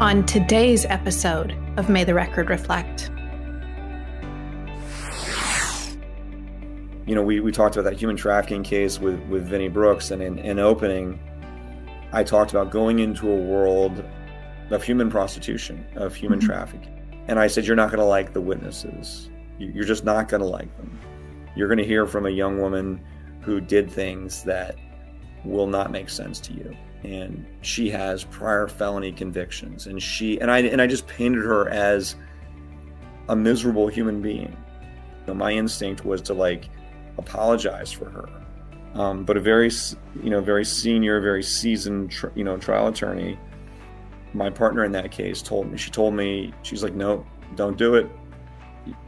on today's episode of May the Record Reflect. You know, we, we talked about that human trafficking case with, with Vinnie Brooks, and in, in opening, I talked about going into a world of human prostitution, of human mm-hmm. trafficking. And I said, You're not going to like the witnesses. You're just not going to like them. You're going to hear from a young woman who did things that will not make sense to you and she has prior felony convictions and she and I and I just painted her as a miserable human being. You know, my instinct was to like apologize for her. Um, but a very you know very senior, very seasoned tr- you know trial attorney, my partner in that case told me she told me she's like no don't do it.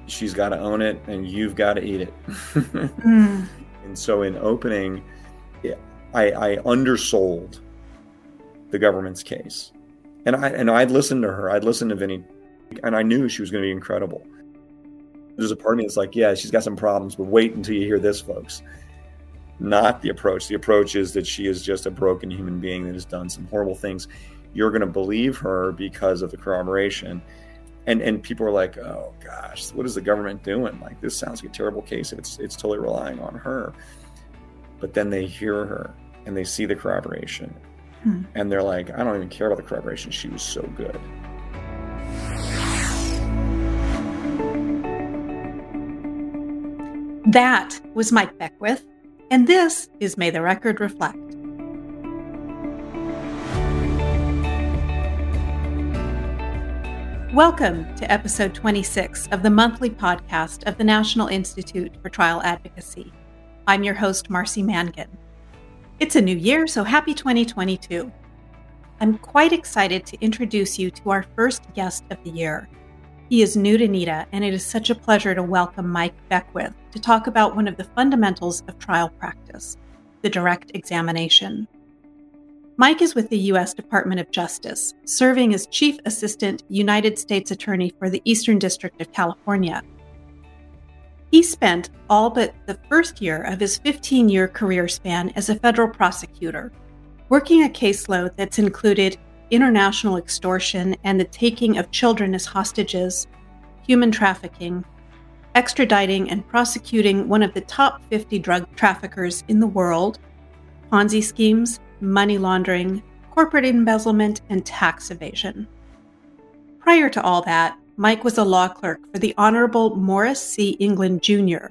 She's got to own it, and you've got to eat it. mm. And so in opening, I, I undersold the government's case. And I and I'd listened to her. I'd listened to Vinnie, and I knew she was going to be incredible. There's a part of me that's like, yeah, she's got some problems, but wait until you hear this, folks. Not the approach. The approach is that she is just a broken human being that has done some horrible things. You're going to believe her because of the corroboration. And and people are like, oh gosh, what is the government doing? Like this sounds like a terrible case. It's it's totally relying on her. But then they hear her and they see the corroboration Hmm. And they're like, I don't even care about the corroboration. She was so good. That was Mike Beckwith, and this is May the Record Reflect. Welcome to episode 26 of the monthly podcast of the National Institute for Trial Advocacy. I'm your host, Marcy Mangan. It's a new year, so happy 2022. I'm quite excited to introduce you to our first guest of the year. He is new to NITA, and it is such a pleasure to welcome Mike Beckwith to talk about one of the fundamentals of trial practice the direct examination. Mike is with the U.S. Department of Justice, serving as Chief Assistant United States Attorney for the Eastern District of California he spent all but the first year of his 15 year career span as a federal prosecutor, working a caseload that's included international extortion and the taking of children as hostages, human trafficking, extraditing and prosecuting one of the top 50 drug traffickers in the world, Ponzi schemes, money laundering, corporate embezzlement, and tax evasion. Prior to all that, Mike was a law clerk for the Honorable Morrison C. England Jr.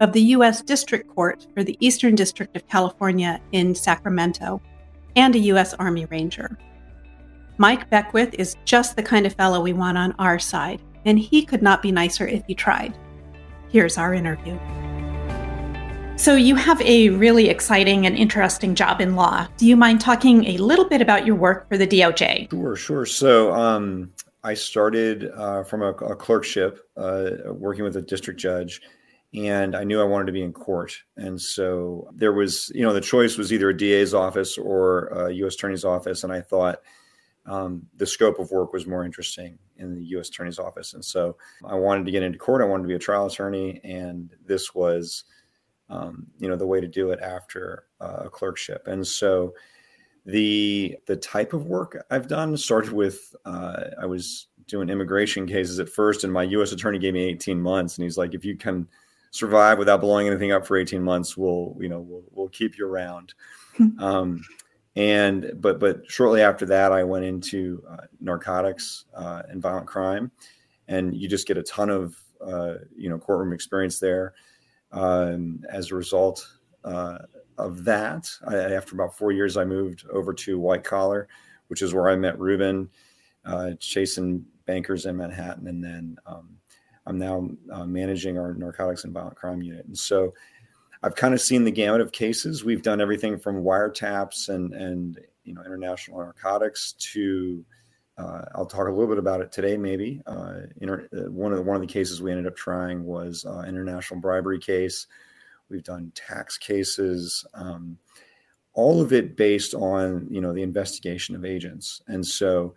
of the U.S. District Court for the Eastern District of California in Sacramento and a U.S. Army Ranger. Mike Beckwith is just the kind of fellow we want on our side, and he could not be nicer if he tried. Here's our interview. So, you have a really exciting and interesting job in law. Do you mind talking a little bit about your work for the DOJ? Sure, sure. So, um, I started uh, from a, a clerkship, uh, working with a district judge, and I knew I wanted to be in court. And so there was, you know, the choice was either a DA's office or a U.S. Attorney's office, and I thought um, the scope of work was more interesting in the U.S. Attorney's office. And so I wanted to get into court. I wanted to be a trial attorney, and this was, um, you know, the way to do it after uh, a clerkship. And so the the type of work I've done started with uh, I was doing immigration cases at first, and my U.S. attorney gave me 18 months, and he's like, if you can survive without blowing anything up for 18 months, we'll you know we'll, we'll keep you around. um, and but but shortly after that, I went into uh, narcotics uh, and violent crime, and you just get a ton of uh, you know courtroom experience there. Um, as a result, uh, of that. I, after about four years, I moved over to white collar, which is where I met Ruben, uh, chasing bankers in Manhattan, and then um, I'm now uh, managing our narcotics and violent crime unit. And so I've kind of seen the gamut of cases. We've done everything from wiretaps and and you know international narcotics to uh, I'll talk a little bit about it today. Maybe uh, inter- uh, one of the, one of the cases we ended up trying was uh, international bribery case We've done tax cases, um, all of it based on you know the investigation of agents. And so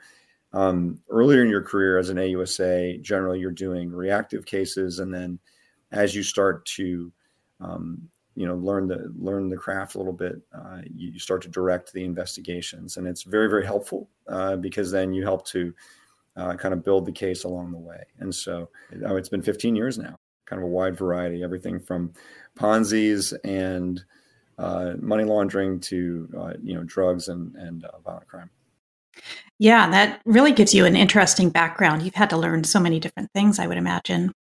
um, earlier in your career as an AUSA, generally you're doing reactive cases, and then as you start to um, you know learn the learn the craft a little bit uh, you, you, start to direct the investigations. And it's very very helpful uh, because then you help to uh, kind of build the case along the way. And so oh, it's been 15 years now kind of a wide variety everything from ponzi's and uh, money laundering to uh, you know drugs and and uh, violent crime yeah that really gives you an interesting background you've had to learn so many different things i would imagine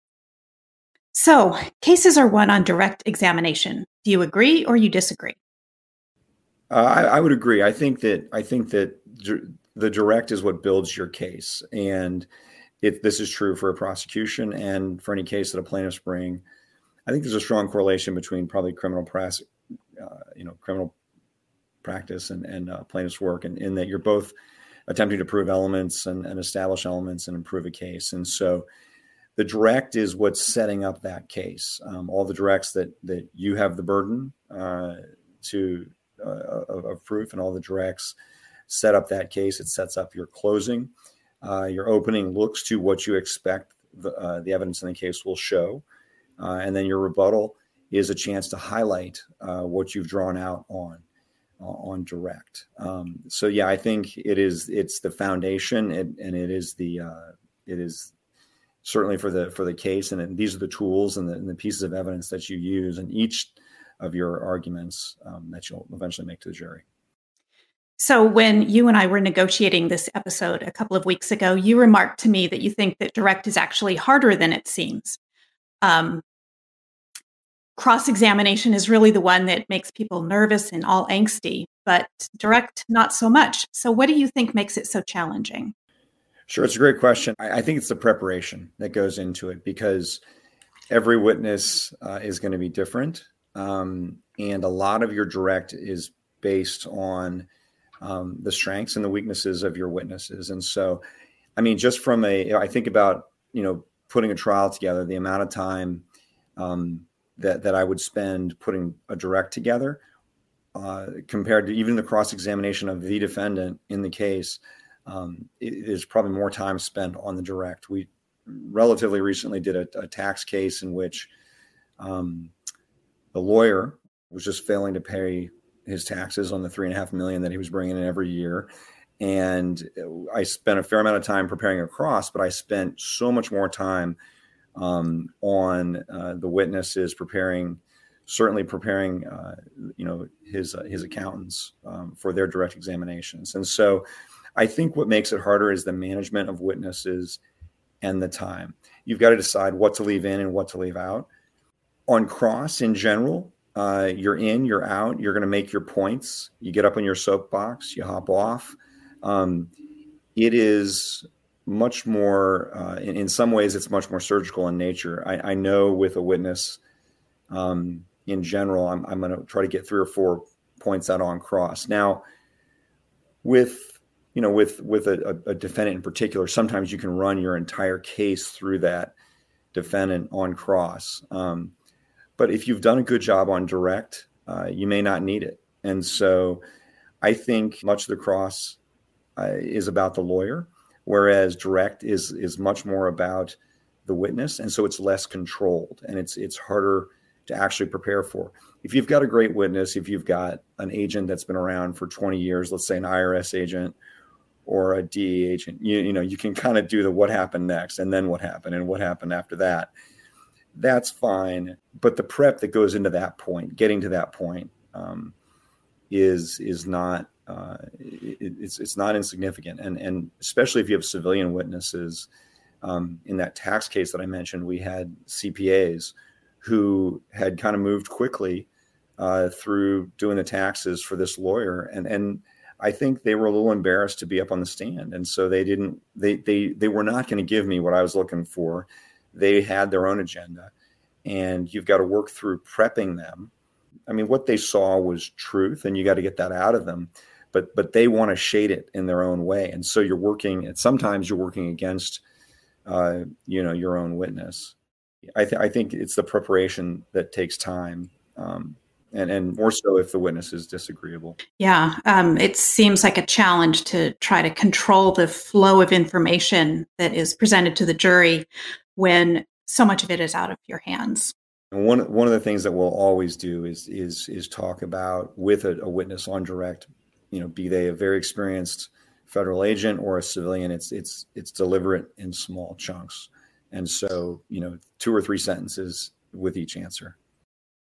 so, cases are won on direct examination. Do you agree or you disagree? Uh, I, I, would agree. I think that I think that the direct is what builds your case, and if this is true for a prosecution and for any case that a plaintiff's bring, I think there's a strong correlation between probably criminal press, uh, you know, criminal practice and and uh, plaintiff's work, and in that you're both attempting to prove elements and, and establish elements and improve a case, and so the direct is what's setting up that case. Um, all the directs that that you have the burden uh, to uh, of, proof, and all the directs set up that case. It sets up your closing. Uh, your opening looks to what you expect the, uh, the evidence in the case will show, uh, and then your rebuttal is a chance to highlight uh, what you've drawn out on on direct. Um, so yeah, I think it is. It's the foundation, and, and it is the it is certainly for the for the case and these are the tools and the, and the, pieces of evidence that you use in each of your arguments um, that you'll eventually make to the jury so when you and i were negotiating this episode a couple of weeks ago you remarked to me that you think that direct is actually harder than it seems. Um, cross examination is really the one that makes people nervous and all angsty but direct not so much. So what do you think makes it so challenging? Sure, it's a great question. I, I think it's the preparation that goes into it because every witness uh, is going to be different, um, and a lot of your direct is based on um, the strengths and the weaknesses of your witnesses. And so, I mean, just from a, I think about you know putting a trial together, the amount of time um, that that I would spend putting a direct together, uh, compared to even the cross examination of the defendant in the case um, there's probably more time spent on the direct. We relatively recently did a, a tax case in which um, the lawyer was just failing to pay his taxes on the three and a half million that he was bringing in every year. And I spent a fair amount of time preparing a cross, but I spent so much more time um, on uh, the witnesses preparing, certainly preparing, uh, you know, his uh, his accountants um, for their direct examinations. And so I think what makes it harder is the management of witnesses and the time. You've got to decide what to leave in and what to leave out. On cross in general, uh, you're in, you're out, you're going to make your points. You get up on your soapbox, you hop off. Um, it is much more, uh, in, in, some ways, it's much more surgical in nature. I, I know with a witness, um, in general, I'm, I'm going to try to get three or four points out on cross. Now, with you know, with with a, a, defendant in particular, sometimes you can run your entire case through that defendant on cross. Um, but if you've done a good job on direct, uh, you may not need it. And so, I think much of the cross uh, is about the lawyer, whereas direct is is much more about the witness, and so it's less controlled and it's it's harder to actually prepare for. If you've got a great witness, if you've got an agent that's been around for 20 years, let's say an IRS agent or a DEA agent. You, you know, you can kind of do the what happened next and then what happened and what happened after that. That's fine. But the prep that goes into that point, getting to that point, um, is is not uh, it, it's it's not insignificant. And and especially if you have civilian witnesses. Um, in that tax case that I mentioned, we had CPAs who had kind of moved quickly uh, through doing the taxes for this lawyer, and and I think they were a little embarrassed to be up on the stand, and so they didn't. They they they were not going to give me what I was looking for. They had their own agenda, and you've got to work through prepping them. I mean, what they saw was truth, and you got to get that out of them. But but they want to shade it in their own way, and so you're working. And sometimes you're working against, uh, you know, your own witness. I, th- I think it's the preparation that takes time. Um, and and more so if the witness is disagreeable. Yeah, um, it seems like a challenge to try to control the flow of information that is presented to the jury when so much of it is out of your hands. And one one of the things that we'll always do is is is talk about with a, a witness on direct, you know, be they a very experienced federal agent or a civilian, it's it's it's deliberate in small chunks. And so, you know, two or three sentences with each answer.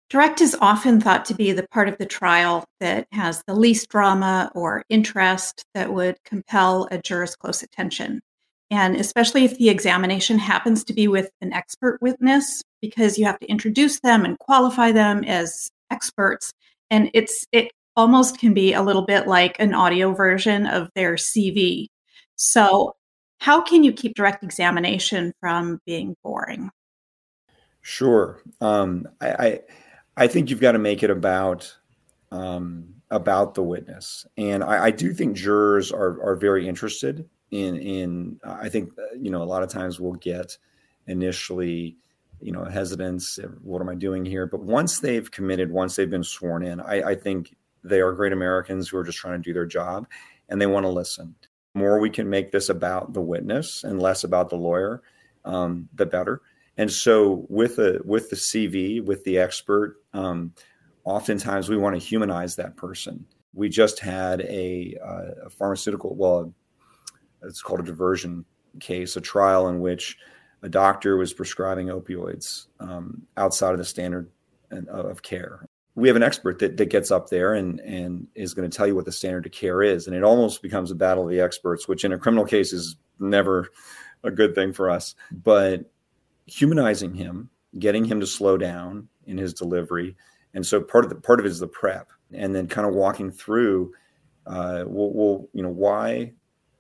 Direct is often thought to be the part of the trial that has the least drama or interest that would compel a juror's close attention. And especially if the examination happens to be with an expert witness, because you have to introduce them and qualify them as experts. And it's it almost can be a little bit like an audio version of their CV. So how can you keep direct examination from being boring? Sure. Um, I, I, I think you've got to make it about um, about the witness, and I, I, do think jurors are are very interested in in. I think you know a lot of times we'll get initially you know hesitance. What am I doing here? But once they've committed, once they've been sworn in, I, I think they are great Americans who are just trying to do their job, and they want to listen more we can make this about the witness and less about the lawyer, um, the better. And so with the with the CV, with the expert, um, oftentimes we want to humanize that person. We just had a, uh, a pharmaceutical, well, it's called a diversion case, a trial in which a doctor was prescribing opioids um, outside of the standard of care we have an expert that, that gets up there and, and is going to tell you what the standard of care is. And it almost becomes a battle of the experts, which in a criminal case is never a good thing for us. But humanizing him, getting him to slow down in his delivery. And so part of the part of it is the prep and then kind of walking through, uh, well, well, you know, why,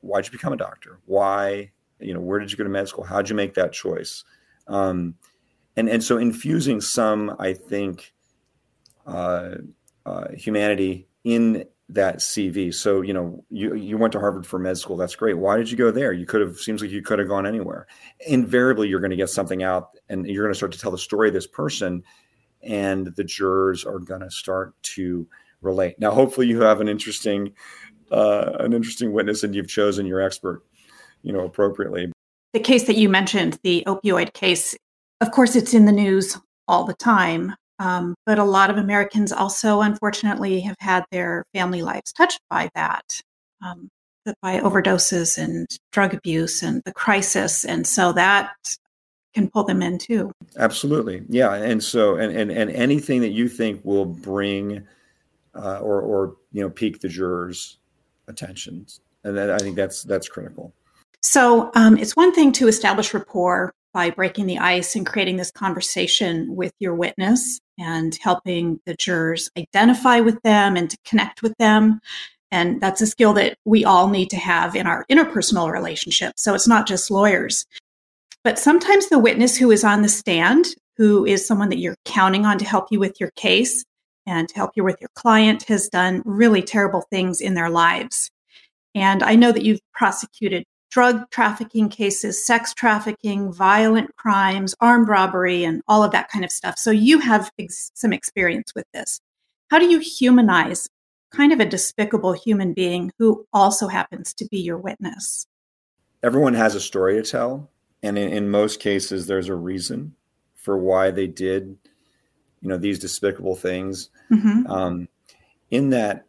why'd you become a doctor? Why, you know, where did you go to med school? How'd you make that choice? Um, and, and so infusing some, I think, uh, uh, humanity in that CV. So you know, you you went to Harvard for med school. That's great. Why did you go there? You could have seems like you could have gone anywhere. Invariably, you're going to get something out, and you're going to start to tell the story of this person, and the jurors are going to start to relate. Now, hopefully, you have an interesting uh, an interesting witness, and you've chosen your expert, you know, appropriately. The case that you mentioned, the opioid case, of course, it's in the news all the time. Um, but a lot of Americans also, unfortunately, have had their family lives touched by that, um, by overdoses and drug abuse and the crisis. And so that can pull them in too. Absolutely. Yeah. And so, and, and, and anything that you think will bring uh, or, or, you know, pique the jurors' attention. And that, I think that's, that's critical. So um, it's one thing to establish rapport by breaking the ice and creating this conversation with your witness and helping the jurors identify with them and to connect with them. And that's a skill that we all need to have in our interpersonal relationships. So it's not just lawyers. But sometimes the witness who is on the stand, who is someone that you're counting on to help you with your case and to help you with your client, has done really terrible things in their lives. And I know that you've prosecuted drug trafficking cases, sex trafficking, violent crimes, armed robbery, and all of that kind of stuff. So you have ex- some experience with this. How do you humanize kind of a despicable human being who also happens to be your witness? Everyone has a story to tell. And in, in most cases, there's a reason for why they did, you know, these despicable things. Mm-hmm. Um, in that,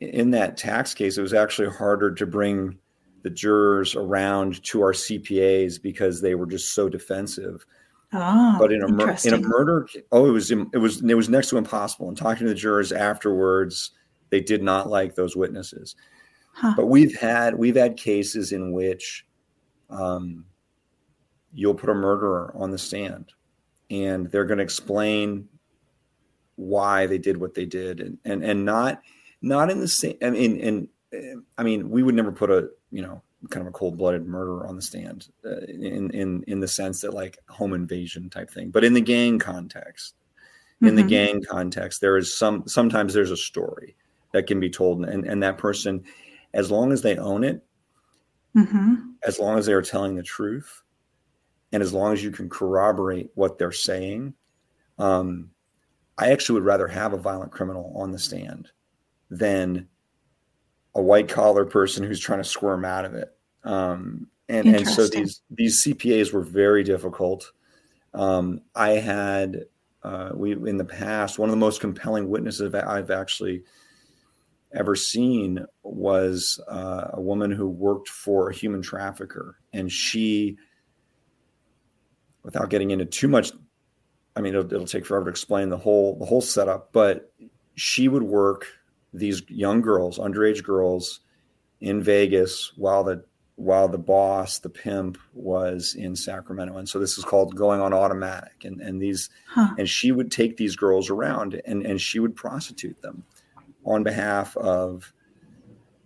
in that tax case, it was actually harder to bring the jurors around to our CPAs because they were just so defensive. Oh, but in a mur- in a murder, oh, it was it was it was next to impossible. And talking to the jurors afterwards, they did not like those witnesses. Huh. But we've had we've had cases in which, um, you'll put a murderer on the stand, and they're going to explain why they did what they did, and and and not not in the same. I mean, and I mean, we would never put a you know kind of a cold blooded murderer on the stand uh, in in in the sense that like home invasion type thing, but in the gang context, in mm-hmm. the gang context, there is some sometimes there's a story that can be told, and and that person, as long as they own it, mm-hmm. as long as they are telling the truth, and as long as you can corroborate what they're saying, um, I actually would rather have a violent criminal on the stand than a white collar person who's trying to squirm out of it. Um, and and so these these CPAs were very difficult. Um, I had uh, we in the past one of the most compelling witnesses I've actually ever seen was uh, a woman who worked for a human trafficker, and she, without getting into too much, I mean, it'll, it'll take forever to explain the whole the whole setup, but she would work these young girls, underage girls, in Vegas while the while the boss, the pimp, was in Sacramento. And so this is called going on automatic. And and these huh. and she would take these girls around and, and she would prostitute them on behalf of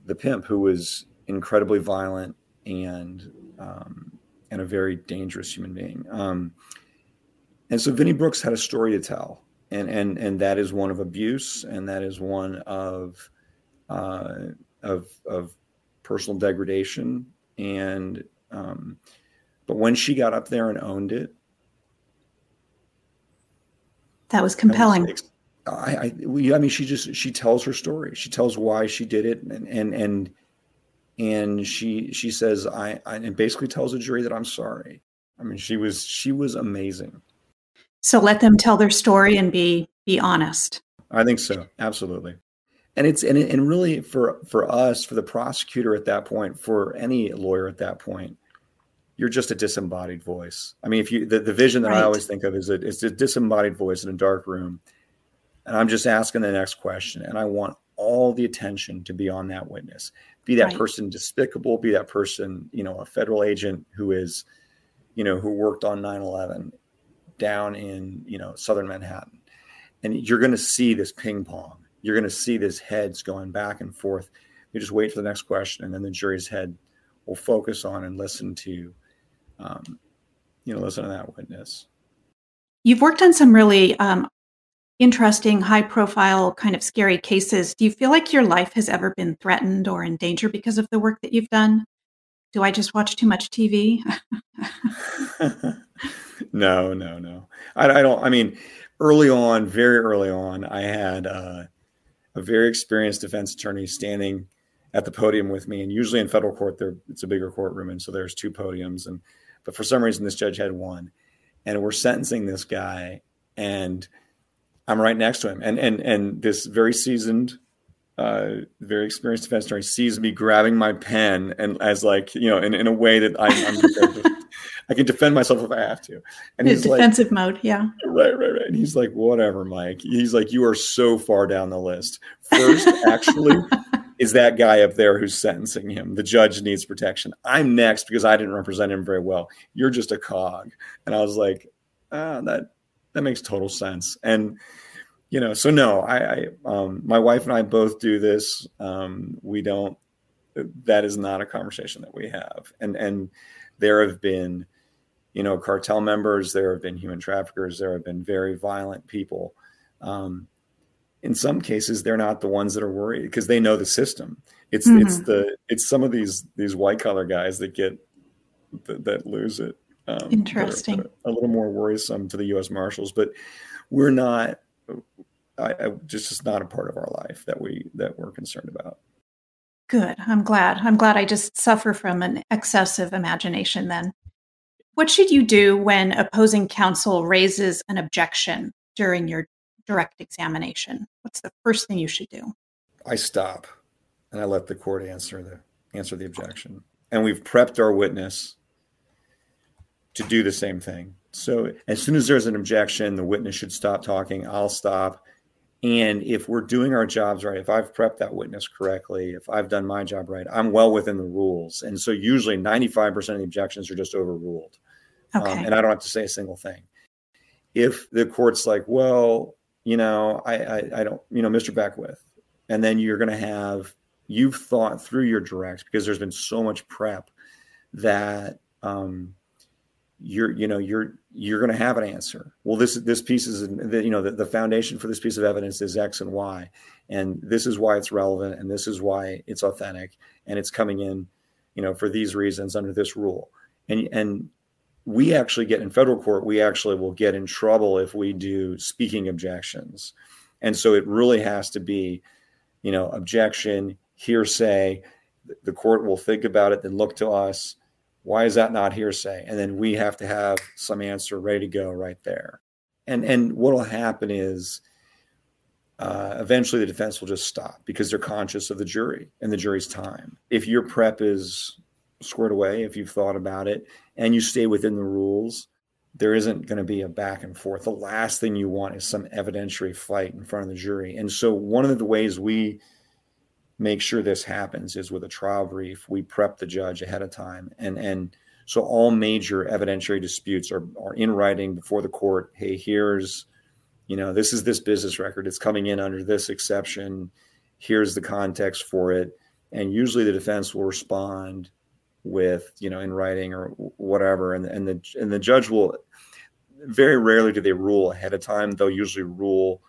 the pimp, who was incredibly violent and um, and a very dangerous human being. Um, and so Vinnie Brooks had a story to tell. And and and that is one of abuse and that is one of uh, of of personal degradation. And um, but when she got up there and owned it that was compelling. I, I, I mean she just she tells her story. She tells why she did it and and and and she she says I, I and basically tells the jury that I'm sorry. I mean she was she was amazing so let them tell their story and be be honest. I think so. Absolutely. And it's and, and really for for us for the prosecutor at that point for any lawyer at that point you're just a disembodied voice. I mean if you the, the vision that right. i always think of is a, it's a disembodied voice in a dark room. And i'm just asking the next question and i want all the attention to be on that witness. Be that right. person despicable be that person you know a federal agent who is you know who worked on 9-11 down in you know southern manhattan and you're going to see this ping pong you're going to see this heads going back and forth. You just wait for the next question, and then the jury's head will focus on and listen to, um, you know, listen to that witness. You've worked on some really um, interesting, high-profile, kind of scary cases. Do you feel like your life has ever been threatened or in danger because of the work that you've done? Do I just watch too much TV? no, no, no. I, I, don't. I mean, early on, very early on, I had. Uh, a very experienced defense attorney standing at the podium with me. And usually in federal court, there it's a bigger courtroom, and so there's two podiums. And but for some reason, this judge had one, and we're sentencing this guy, and I'm right next to him, and and and this very seasoned. Uh, very experienced defense attorney sees me grabbing my pen and as like you know in, in a way that I'm, I'm I can defend myself if I have to. And he's defensive like, mode, yeah. Right, right, right. And he's like, whatever, Mike. He's like, you are so far down the list. First, actually, is that guy up there who's sentencing him. The judge needs protection. I'm next because I didn't represent him very well. You're just a cog. And I was like, ah, that that makes total sense. And you know, so no, I, I um, my wife and I both do this. Um, we don't. That is not a conversation that we have. And and there have been you know, cartel members, there have been human traffickers, there have been very violent people. Um, in some cases, they're not the ones that are worried because they know the system. It's mm-hmm. it's the it's some of these these white collar guys that get that, that lose it. Um, Interesting. That are, that are a little more worrisome to the U.S. Marshals, but we're not. I, I just is not a part of our life that we that we're concerned about. Good. I'm glad. I'm glad I just suffer from an excessive imagination then. What should you do when opposing counsel raises an objection during your direct examination? What's the first thing you should do? I stop and I let the court answer the answer the objection. And we've prepped our witness to do the same thing. So as soon as there's an objection, the witness should stop talking. I'll stop. And if we're doing our jobs right, if I've prepped that witness correctly, if I've done my job right, I'm well within the rules. And so usually 95% of the objections are just overruled. Um, okay. Um, and I don't have to say a single thing. If the court's like, well, you know, I, I, I don't, you know, Mr. Beckwith, and then you're going to have, you've thought through your direct because there's been so much prep that, um, you're you know you're you're going to have an answer well this this piece is the, you know the, the foundation for this piece of evidence is x and y and this is why it's relevant and this is why it's authentic and it's coming in you know for these reasons under this rule and and we actually get in federal court, we actually will get in trouble if we do speaking objections. And so it really has to be, you know, objection, hearsay. The court will think about it, then look to us. Why is that not hearsay? And then we have to have some answer ready to go right there. And and what will happen is uh, eventually the defense will just stop because they're conscious of the jury and the jury's time. If your prep is squared away, if you've thought about it, and you stay within the rules, there isn't going to be a back and forth. The last thing you want is some evidentiary fight in front of the jury. And so, one of the ways we make sure this happens is with a trial brief. We prep the judge ahead of time, and and so all major evidentiary disputes are are in writing before the court. Hey, here's, you know, this is this business record. It's coming in under this exception. Here's the context for it, and usually the defense will respond with you know in writing or whatever and and the and the judge will very rarely do they rule ahead of time. They'll usually rule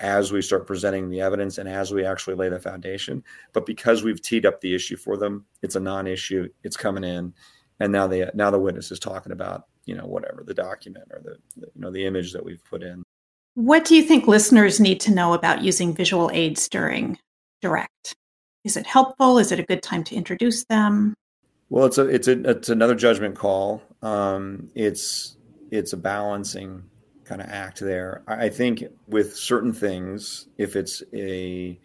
as we start presenting the evidence and as we actually lay the foundation. But because we've teed up the issue for them it's a non-issue it's coming in and now they now the witness is talking about you know whatever the document or the, the you know the image that we've put in. What do you think listeners need to know about using visual aids during direct? Is it helpful? Is it a good time to introduce them well, it's a it's a it's another judgment call. Um, it's it's a balancing kind of act there. I think with certain things, if it's a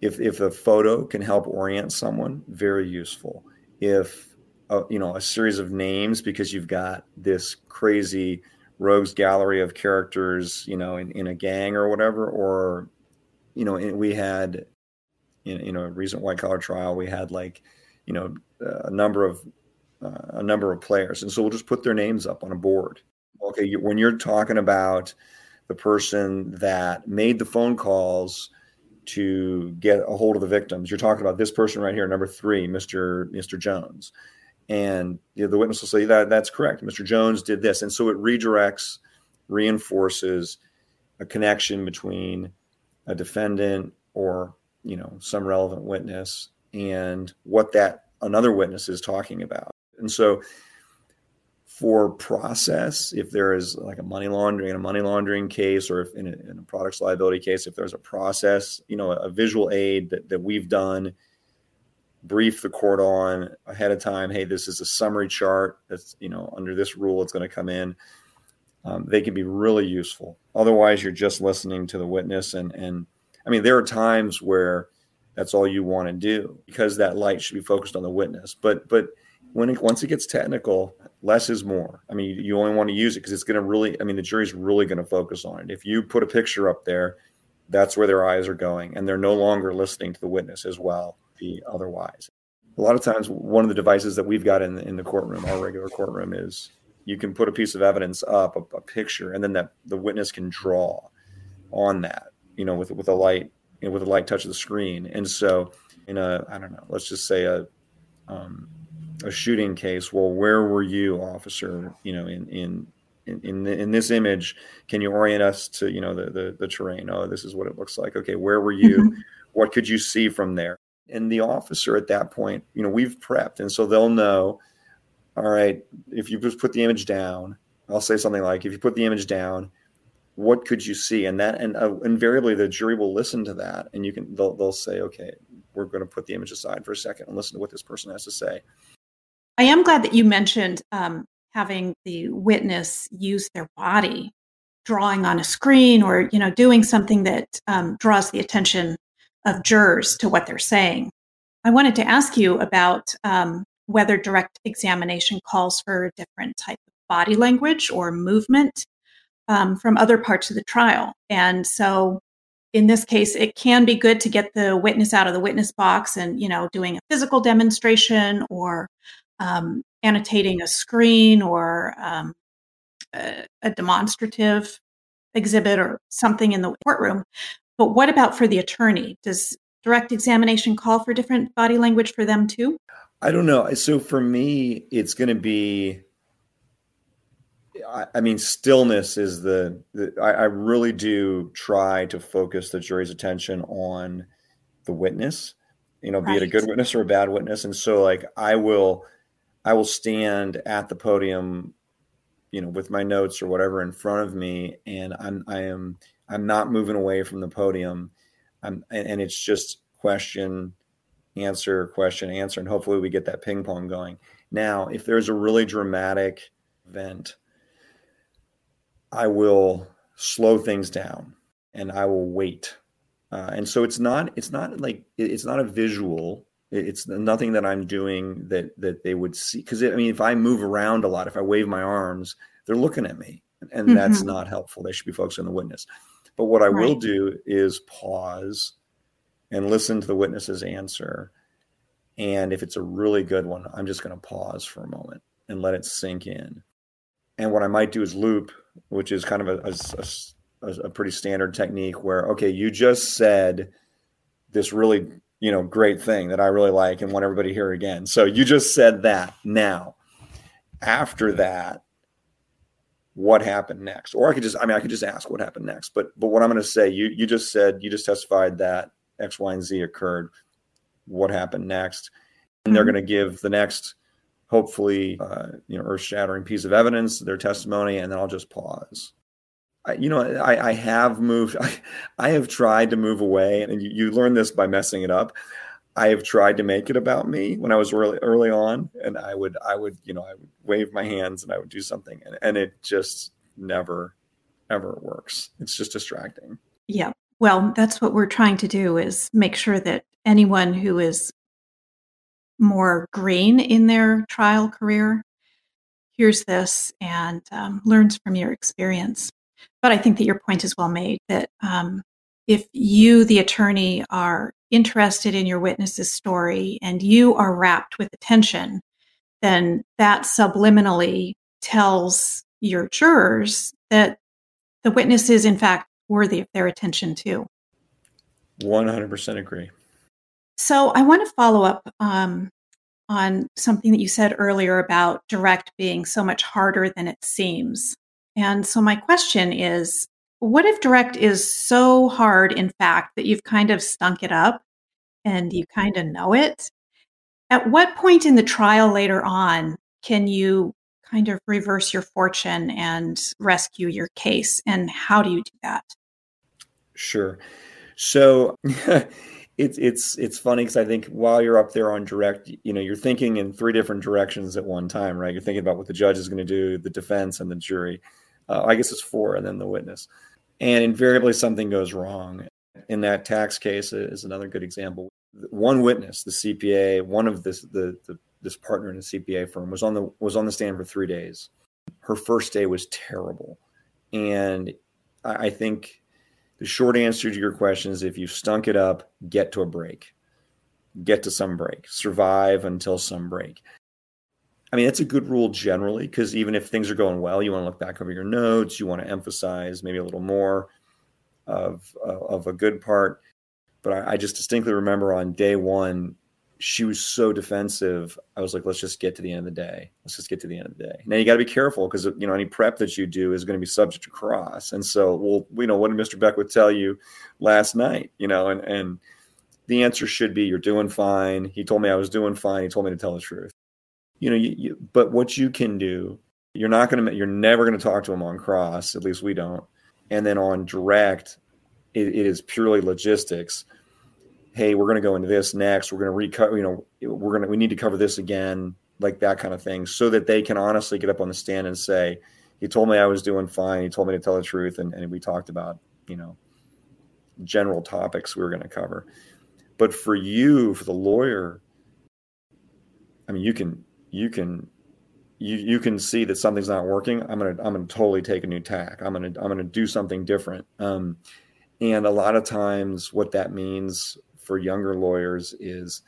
if if a photo can help orient someone, very useful. If a, you know a series of names because you've got this crazy rogues gallery of characters, you know, in, in a gang or whatever, or you know, we had in know a recent white collar trial, we had like you know a number of uh, a number of players, and so we'll just put their names up on a board. Okay, you, when you're talking about the person that made the phone calls to get a hold of the victims, you're talking about this person right here, number three, Mr. Mr. Jones, and you know, the witness will say that that's correct. Mr. Jones did this, and so it redirects, reinforces a connection between a defendant or you know some relevant witness and what that another witness is talking about. And so for process, if there is like a money laundering, a money laundering case, or if in a, in a products liability case, if there's a process, you know, a visual aid that, that we've done, brief the court on ahead of time. Hey, this is a summary chart that's, you know, under this rule, it's going to come in. Um, they can be really useful. Otherwise, you're just listening to the witness. And, and I mean, there are times where that's all you want to do because that light should be focused on the witness. But but when it, once it gets technical, less is more. I mean, you only want to use it because it's going to really. I mean, the jury's really going to focus on it. If you put a picture up there, that's where their eyes are going, and they're no longer listening to the witness as well. Be otherwise. A lot of times, one of the devices that we've got in the, in the courtroom, our regular courtroom, is you can put a piece of evidence up, a, a picture, and then that the witness can draw on that. You know, with with a light you know, with a light touch of the screen. And so, in a I don't know, let's just say a um, a shooting case. Well, where were you, officer? You know, in in in in, in this image, can you orient us to you know the, the the terrain? Oh, this is what it looks like. Okay, where were you? Mm-hmm. What could you see from there? And the officer at that point, you know, we've prepped, and so they'll know. All right, if you just put the image down, I'll say something like, if you put the image down, what could you see? And that and uh, invariably the jury will listen to that and you can they'll, they'll say okay we're going to put the image aside for a second and listen to what this person has to say. I am glad that you mentioned um, having the witness use their body drawing on a screen or you know doing something that um, draws the attention of jurors to what they're saying. I wanted to ask you about um, whether direct examination calls for a different type of body language or movement um, from other parts of the trial. And so in this case, it can be good to get the witness out of the witness box and, you know, doing a physical demonstration or um, annotating a screen or um, a, a demonstrative exhibit or something in the courtroom. But what about for the attorney? Does direct examination call for different body language for them too? I don't know. So for me, it's going to be I, mean, stillness is the, the I, I, really do try to focus the jury's attention on the witness, you know, right. be it a good witness or a bad witness. And so like I will I will stand at the podium, you know, with my notes or whatever in front of me, and I'm I am I'm not moving away from the podium. I'm and, and it's just question, answer, question, answer, and hopefully we get that ping pong going. Now, if there's a really dramatic event I will slow things down and I will wait. Uh, and so it's not it's not like it's not a visual. It's nothing that I'm doing that that they would see because I mean if I move around a lot, if I wave my arms, they're looking at me, and mm-hmm. that's not helpful. They should be focused on the witness. But what I right. will do is pause and listen to the witness's answer. And if it's a really good one, I'm just going to pause for a moment and let it sink in. And what I might do is loop, which is kind of a, a, a, a pretty standard technique where, okay, you just said this really, you know, great thing that I really like and want everybody to hear again. So you just said that now. After that, what happened next? Or I could just, I mean, I could just ask what happened next. But but what I'm going to say, you you just said, you just testified that X, Y, and Z occurred. What happened next? And they're mm-hmm. going to give the next hopefully uh, you know earth-shattering piece of evidence their testimony and then i'll just pause. You know I, I have moved I, I, have tried to move away and you, you learn this by messing it up. I have tried to make it about me when i was really early on and i would i would you know i would wave my hands and i would do something and, and it just never ever works. It's just distracting. Yeah. Well that's what we're trying to do is make sure that anyone who is more green in their trial career hears this and um, learns from your experience. But I think that your point is well made that um, if you, the attorney, are interested in your witness's story and you are wrapped with attention, then that subliminally tells your jurors that the witness is, in fact, worthy of their attention too. 100% agree. So I want to follow up um, on something that you said earlier about direct being so much harder than it seems. And so my question is what if direct is so hard, in fact, that you've kind of stunk it up and you kind of know it? At what point in the trial later on can you kind of reverse your fortune and rescue your case? And how do you do that? Sure. So it's it's it's funny because I think while you're up there on direct, you know, you're thinking in three different directions at one time, right? You're thinking about what the judge is going to do, the defense, and the jury. Uh, I guess it's four, and then the witness. And invariably, something goes wrong. In that tax case, is another good example. One witness, the CPA, one of this the, the this partner in a CPA firm was on the was on the stand for three days. Her first day was terrible, and I, I think the short answer to your question is if you stunk it up, get to a break. Get to some break. Survive until some break. I mean, that's a good rule generally because even if things are going well, you want to look back over your notes. You want to emphasize maybe a little more of, uh, of a good part. But I, I just distinctly remember on day one, she was so defensive. I was like, let's just get to the end of the day. Let's just get to the end of the day. Now you got to be careful because you know any prep that you do is going to be subject to cross. And so, well, you know, what did Mr. Beckwith tell you last night? You know, and and the answer should be you're doing fine. He told me I was doing fine. He told me to tell the truth. You know, you, you, but what you can do, you're not going to, you're never going to talk to him on cross. At least we don't. And then on direct, it, it is purely logistics hey, we're going to go into this next. We're going to recover, you know, we're going to, we need to cover this again, like that kind of thing, so that they can honestly get up on the stand and say, he told me I was doing fine. He told me to tell the truth. And, and we talked about, you know, general topics we were going to cover. But for you, for the lawyer, I mean, you can, you can, you, you can see that something's not working. I'm going to, I'm going to totally take a new tack. I'm going to, I'm going to do something different. Um, and a lot of times what that means for younger lawyers is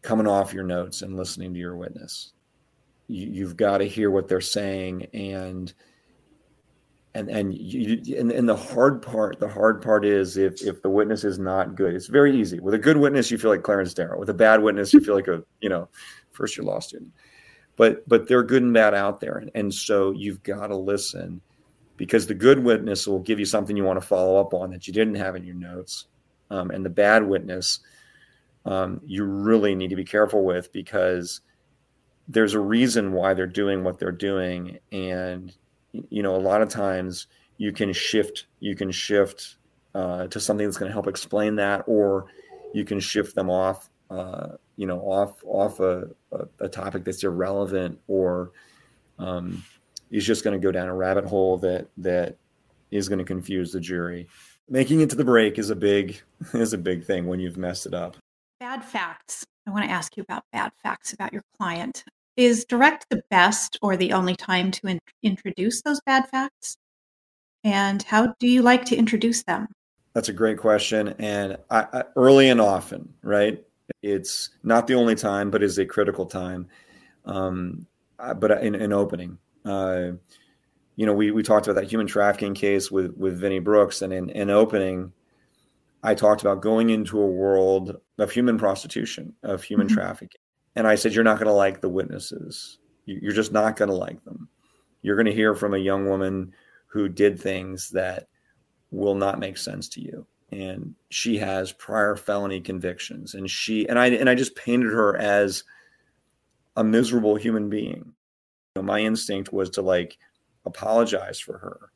coming off your notes and listening to your witness. You, have got to hear what they're saying and and and you and, and the hard part the hard part is if if the witness is not good it's very easy. With a good witness you feel like clarence darrow. With a bad witness you feel like a you know first year law student. But but they're good and bad out there. And, and so you've got to listen because the good witness will give you something you want to follow up on that you didn't have in your notes um, and the bad witness, um, you really need to be careful with because there's a reason why they're doing what they're doing, and you know a lot of times you can shift you can shift uh, to something that's going to help explain that, or you can shift them off uh, you know off off a, a, a, topic that's irrelevant or um, is just going to go down a rabbit hole that that is going to confuse the jury. Making it to the break is a big is a big thing when you've messed it up. Bad facts. I want to ask you about bad facts about your client. Is direct the best or the only time to in- introduce those bad facts? And how do you like to introduce them? That's a great question. And I, I, early and often, right? It's not the only time, but is a critical time. Um, but in, in opening, uh, you know, we, we talked about that human trafficking case with, with Vinnie Brooks and in, in opening, I talked about going into a world of human prostitution, of human mm-hmm. trafficking. And I said, you're not going to like the witnesses. You're just not going to like them. You're going to hear from a young woman who did things that will not make sense to you. And she has prior felony convictions. And she, and I, and I just painted her as a miserable human being. You know, my instinct was to like apologize for her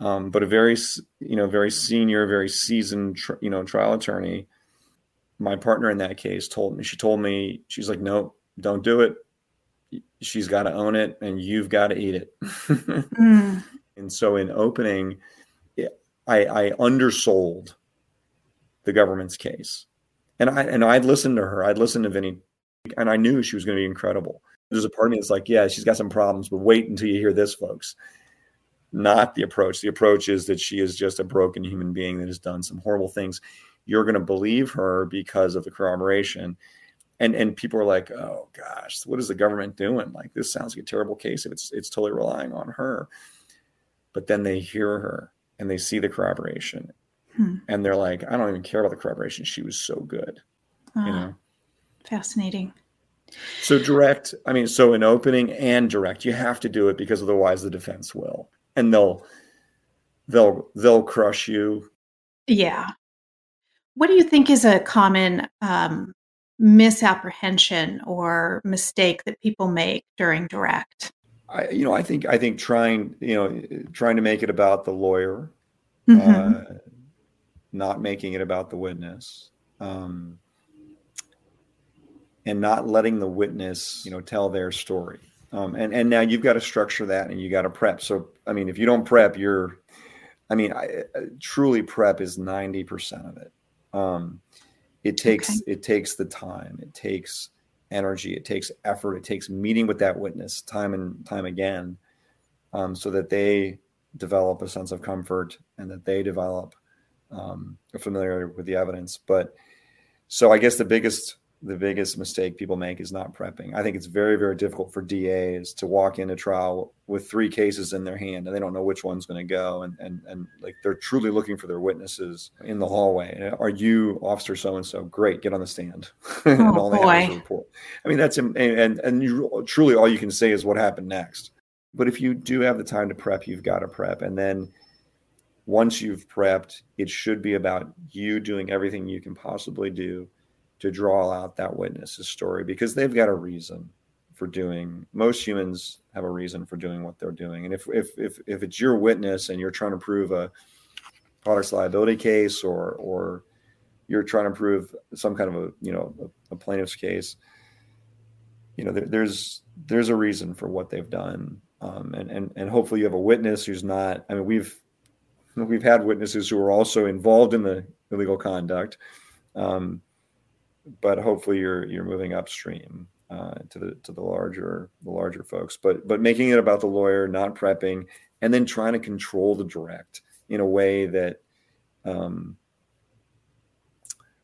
um, but a very, you know, very senior, very seasoned, tr- you know, trial attorney. My partner in that case told me, she told me, she's like, no, don't do it. She's got to own it and you've got to eat it. mm. And so in opening, I, I undersold the government's case. And I, and I'd listened to her. I'd listened to Vinnie and I knew she was going to be incredible. There's a part of me that's like, yeah, she's got some problems, but wait until you hear this, folks not the approach. The approach is that she is just a broken human being that has done some horrible things. You're going to believe her because of the corroboration. And and people are like, oh gosh, what is the government doing? Like this sounds like a terrible case if it's it's totally relying on her. But then they hear her and they see the corroboration. Hmm. And they're like, I don't even care about the corroboration. She was so good. you ah, know. Fascinating. So direct, I mean, so in opening and direct, you have to do it because otherwise the defense will and they'll they'll they'll crush you. Yeah. What do you think is a common um, misapprehension or mistake that people make during direct? I, you know, I think I think trying, you know, trying to make it about the lawyer, mm-hmm. uh, not making it about the witness, um, and not letting the witness, you know, tell their story. Um, and and now you've got to structure that and you got to prep. So I mean, if you don't prep, you're, I mean, I, truly prep is ninety percent of it. Um, it takes okay. it takes the time, it takes energy, it takes effort, it takes meeting with that witness time and time again, um, so that they develop a sense of comfort and that they develop um, a familiarity with the evidence. But so I guess the biggest the biggest mistake people make is not prepping. I think it's very, very difficult for DAs to walk into trial with three cases in their hand and they don't know which one's going to go. And, and, and like they're truly looking for their witnesses in the hallway. Are you officer so and so? Great, get on the stand. and oh, all they boy. have is a report. I mean, that's and and you truly all you can say is what happened next. But if you do have the time to prep, you've got to prep. And then once you've prepped, it should be about you doing everything you can possibly do to draw out that witness's story because they've got a reason for doing most humans have a reason for doing what they're doing. And if if if, if it's your witness and you're trying to prove a products liability case or or you're trying to prove some kind of a you know a, a plaintiff's case you know there, there's there's a reason for what they've done. Um, and and and hopefully you have a witness who's not i mean we've we've had witnesses who are also involved in the illegal conduct. Um, but hopefully you're you're moving upstream uh, to the to the larger the larger folks. But but making it about the lawyer, not prepping, and then trying to control the direct in a way that um,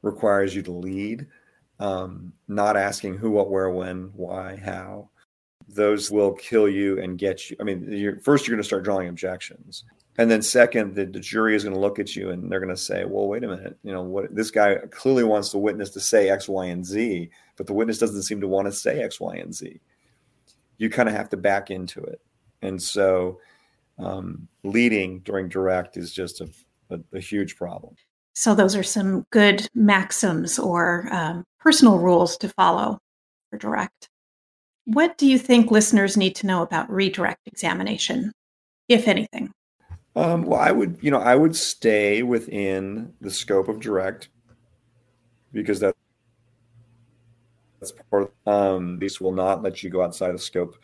requires you to lead, um, not asking who, what, where, when, why, how. Those will kill you and get you. I mean, you're, first you're going to start drawing objections, and then second, the, the jury is going to look at you and they're going to say, "Well, wait a minute. You know what? This guy clearly wants the witness to say X, Y, and Z, but the witness doesn't seem to want to say X, Y, and Z." You kind of have to back into it, and so um, leading during direct is just a, a, a, huge problem. So those are some good maxims or um, personal rules to follow for direct. What do you think listeners need to know about redirect examination, if anything? Um, well, I would, you know, I would stay within the scope of direct because that, that's part. Of, um, these will not let you go outside the scope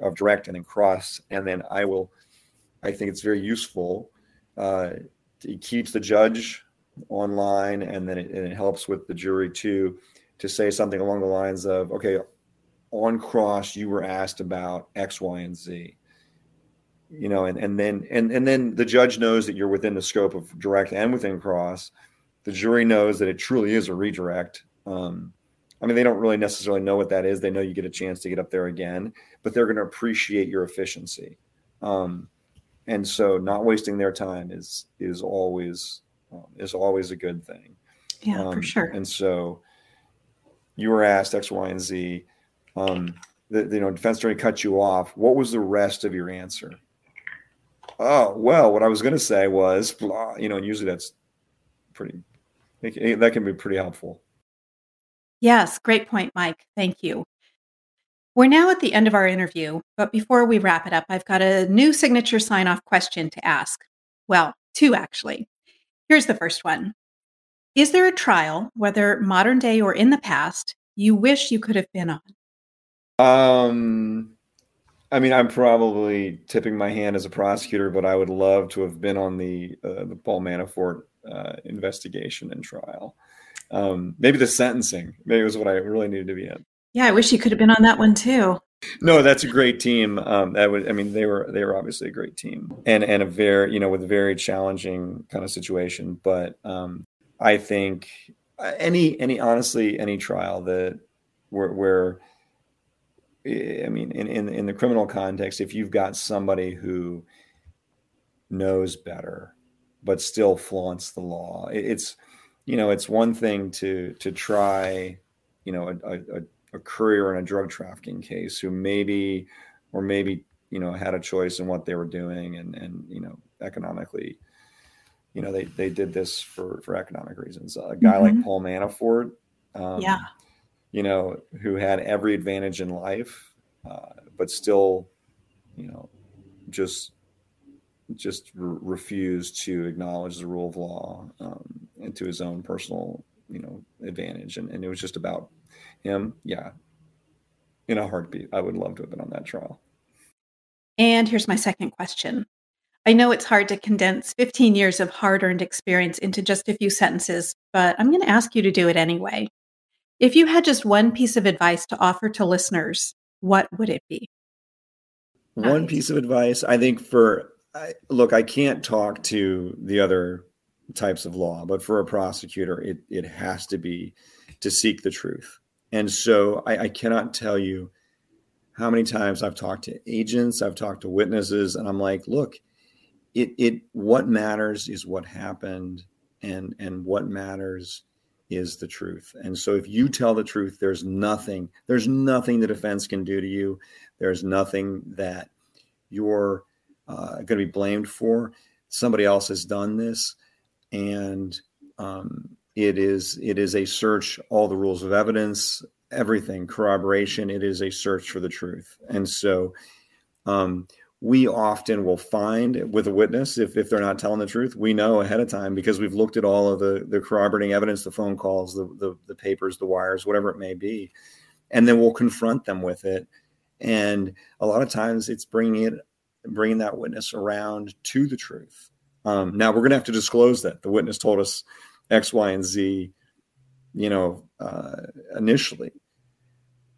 of direct and then cross. And then I will. I think it's very useful uh, it keeps the judge online, and then it, and it helps with the jury too to say something along the lines of, okay, on cross you were asked about X, Y, and Z. You know, and, and then and and then the judge knows that you're within the scope of direct and within cross. The jury knows that it truly is a redirect. Um, I mean, they don't really necessarily know what that is. They know you get a chance to get up there again, but they're going to appreciate your efficiency. Um, and so, not wasting their time is is always um, is always a good thing. Yeah, for um, sure. And so, you were asked X, Y, and Z. Um, the, you know, defense attorney cut you off. What was the rest of your answer? Oh well, what I was going to say was, blah, you know, and usually that's pretty. That can be pretty helpful. Yes, great point, Mike. Thank you. We're now at the end of our interview, but before we wrap it up, I've got a new signature sign off question to ask. Well, two actually. Here's the first one Is there a trial, whether modern day or in the past, you wish you could have been on? Um, I mean, I'm probably tipping my hand as a prosecutor, but I would love to have been on the uh, the Paul Manafort uh, investigation and trial. Um, maybe the sentencing, maybe it was what I really needed to be in. Yeah, I wish you could have been on that one too. No, that's a great team. Um, that was, I mean, they were they were obviously a great team, and and a very you know with a very challenging kind of situation. But um, I think any any honestly any trial that where where I mean in, in in the criminal context, if you've got somebody who knows better but still flaunts the law, it's you know it's one thing to to try you know a, a, a courier in a drug trafficking case who maybe or maybe you know had a choice in what they were doing and and you know economically you know they they did this for for economic reasons a guy mm-hmm. like paul manafort um, yeah you know who had every advantage in life uh, but still you know just just re- refused to acknowledge the rule of law um, and to his own personal you know advantage and, and it was just about him, yeah, in a heartbeat, I would love to have been on that trial. And here's my second question. I know it's hard to condense 15 years of hard earned experience into just a few sentences, but I'm going to ask you to do it anyway. If you had just one piece of advice to offer to listeners, what would it be? One piece of advice, I think for I, look, I can't talk to the other types of law, but for a prosecutor, it it has to be to seek the truth. And so I, I cannot tell you how many times I've talked to agents, I've talked to witnesses, and I'm like, look, it it what matters is what happened, and and what matters is the truth. And so if you tell the truth, there's nothing, there's nothing the defense can do to you. There's nothing that you're uh, going to be blamed for. Somebody else has done this, and um, it is it is a search, all the rules of evidence, everything, corroboration. It is a search for the truth, and so um, we often will find with a witness if, if they're not telling the truth we know ahead of time because we've looked at all of the the corroborating evidence the phone calls the, the the, papers the wires whatever it may be and then we'll confront them with it. And a lot of times it's bringing it bringing that witness around to the truth. Um, now we're going to have to disclose that. The witness told us X, Y, and Z, you know, uh, initially.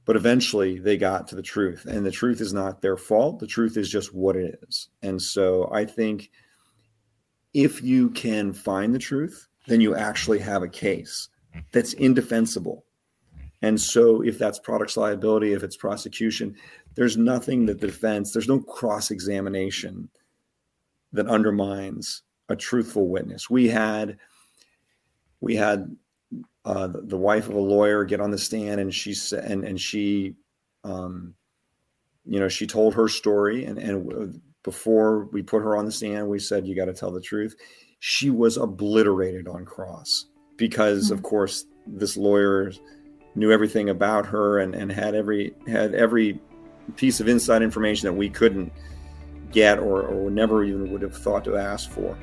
But eventually they got to the truth, and the truth is not their fault. The truth is just what it is. And so I think if you can find the truth, then you actually have a case that's indefensible. And so if that's products liability, if it's prosecution, there's nothing that the defense, there's no cross examination that undermines a truthful witness. We had we had uh, the, the, wife of a lawyer get on the stand, and she said, and and she, um, you know, she told her story, and and before we put her on the stand, we said you got to tell the truth. She was obliterated on cross because, mm-hmm. of course, this lawyer knew everything about her and, and had every had every piece of inside information that we couldn't get or, or never even would have thought to ask for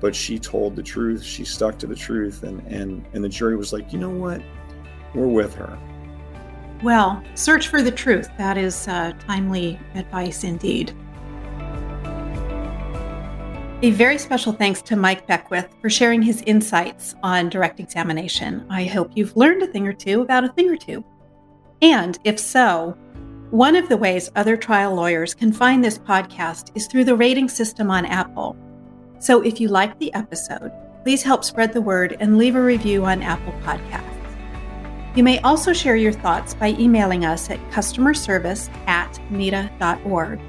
but she told the truth. She stuck to the truth, and and and the jury was like, you know what, we're with her. Well, search for the truth. That is uh, timely advice indeed. A very special thanks to Mike Beckwith for sharing his insights on direct examination. I hope you've learned a thing or two about a thing or two. And if so, one of the ways other trial lawyers can find this podcast is through the rating system on Apple. So if you like the episode, please help spread the word and leave a review on Apple Podcasts. You may also share your thoughts by emailing us at customerservice at nita.org.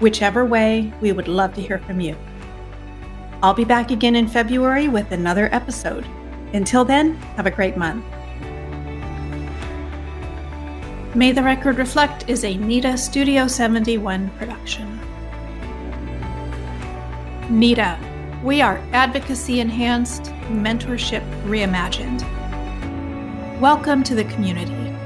Whichever way, we would love to hear from you. I'll be back again in February with another episode. Until then, have a great month. May the Record Reflect is a NITA Studio 71 production. NITA, we are advocacy enhanced, mentorship reimagined. Welcome to the community.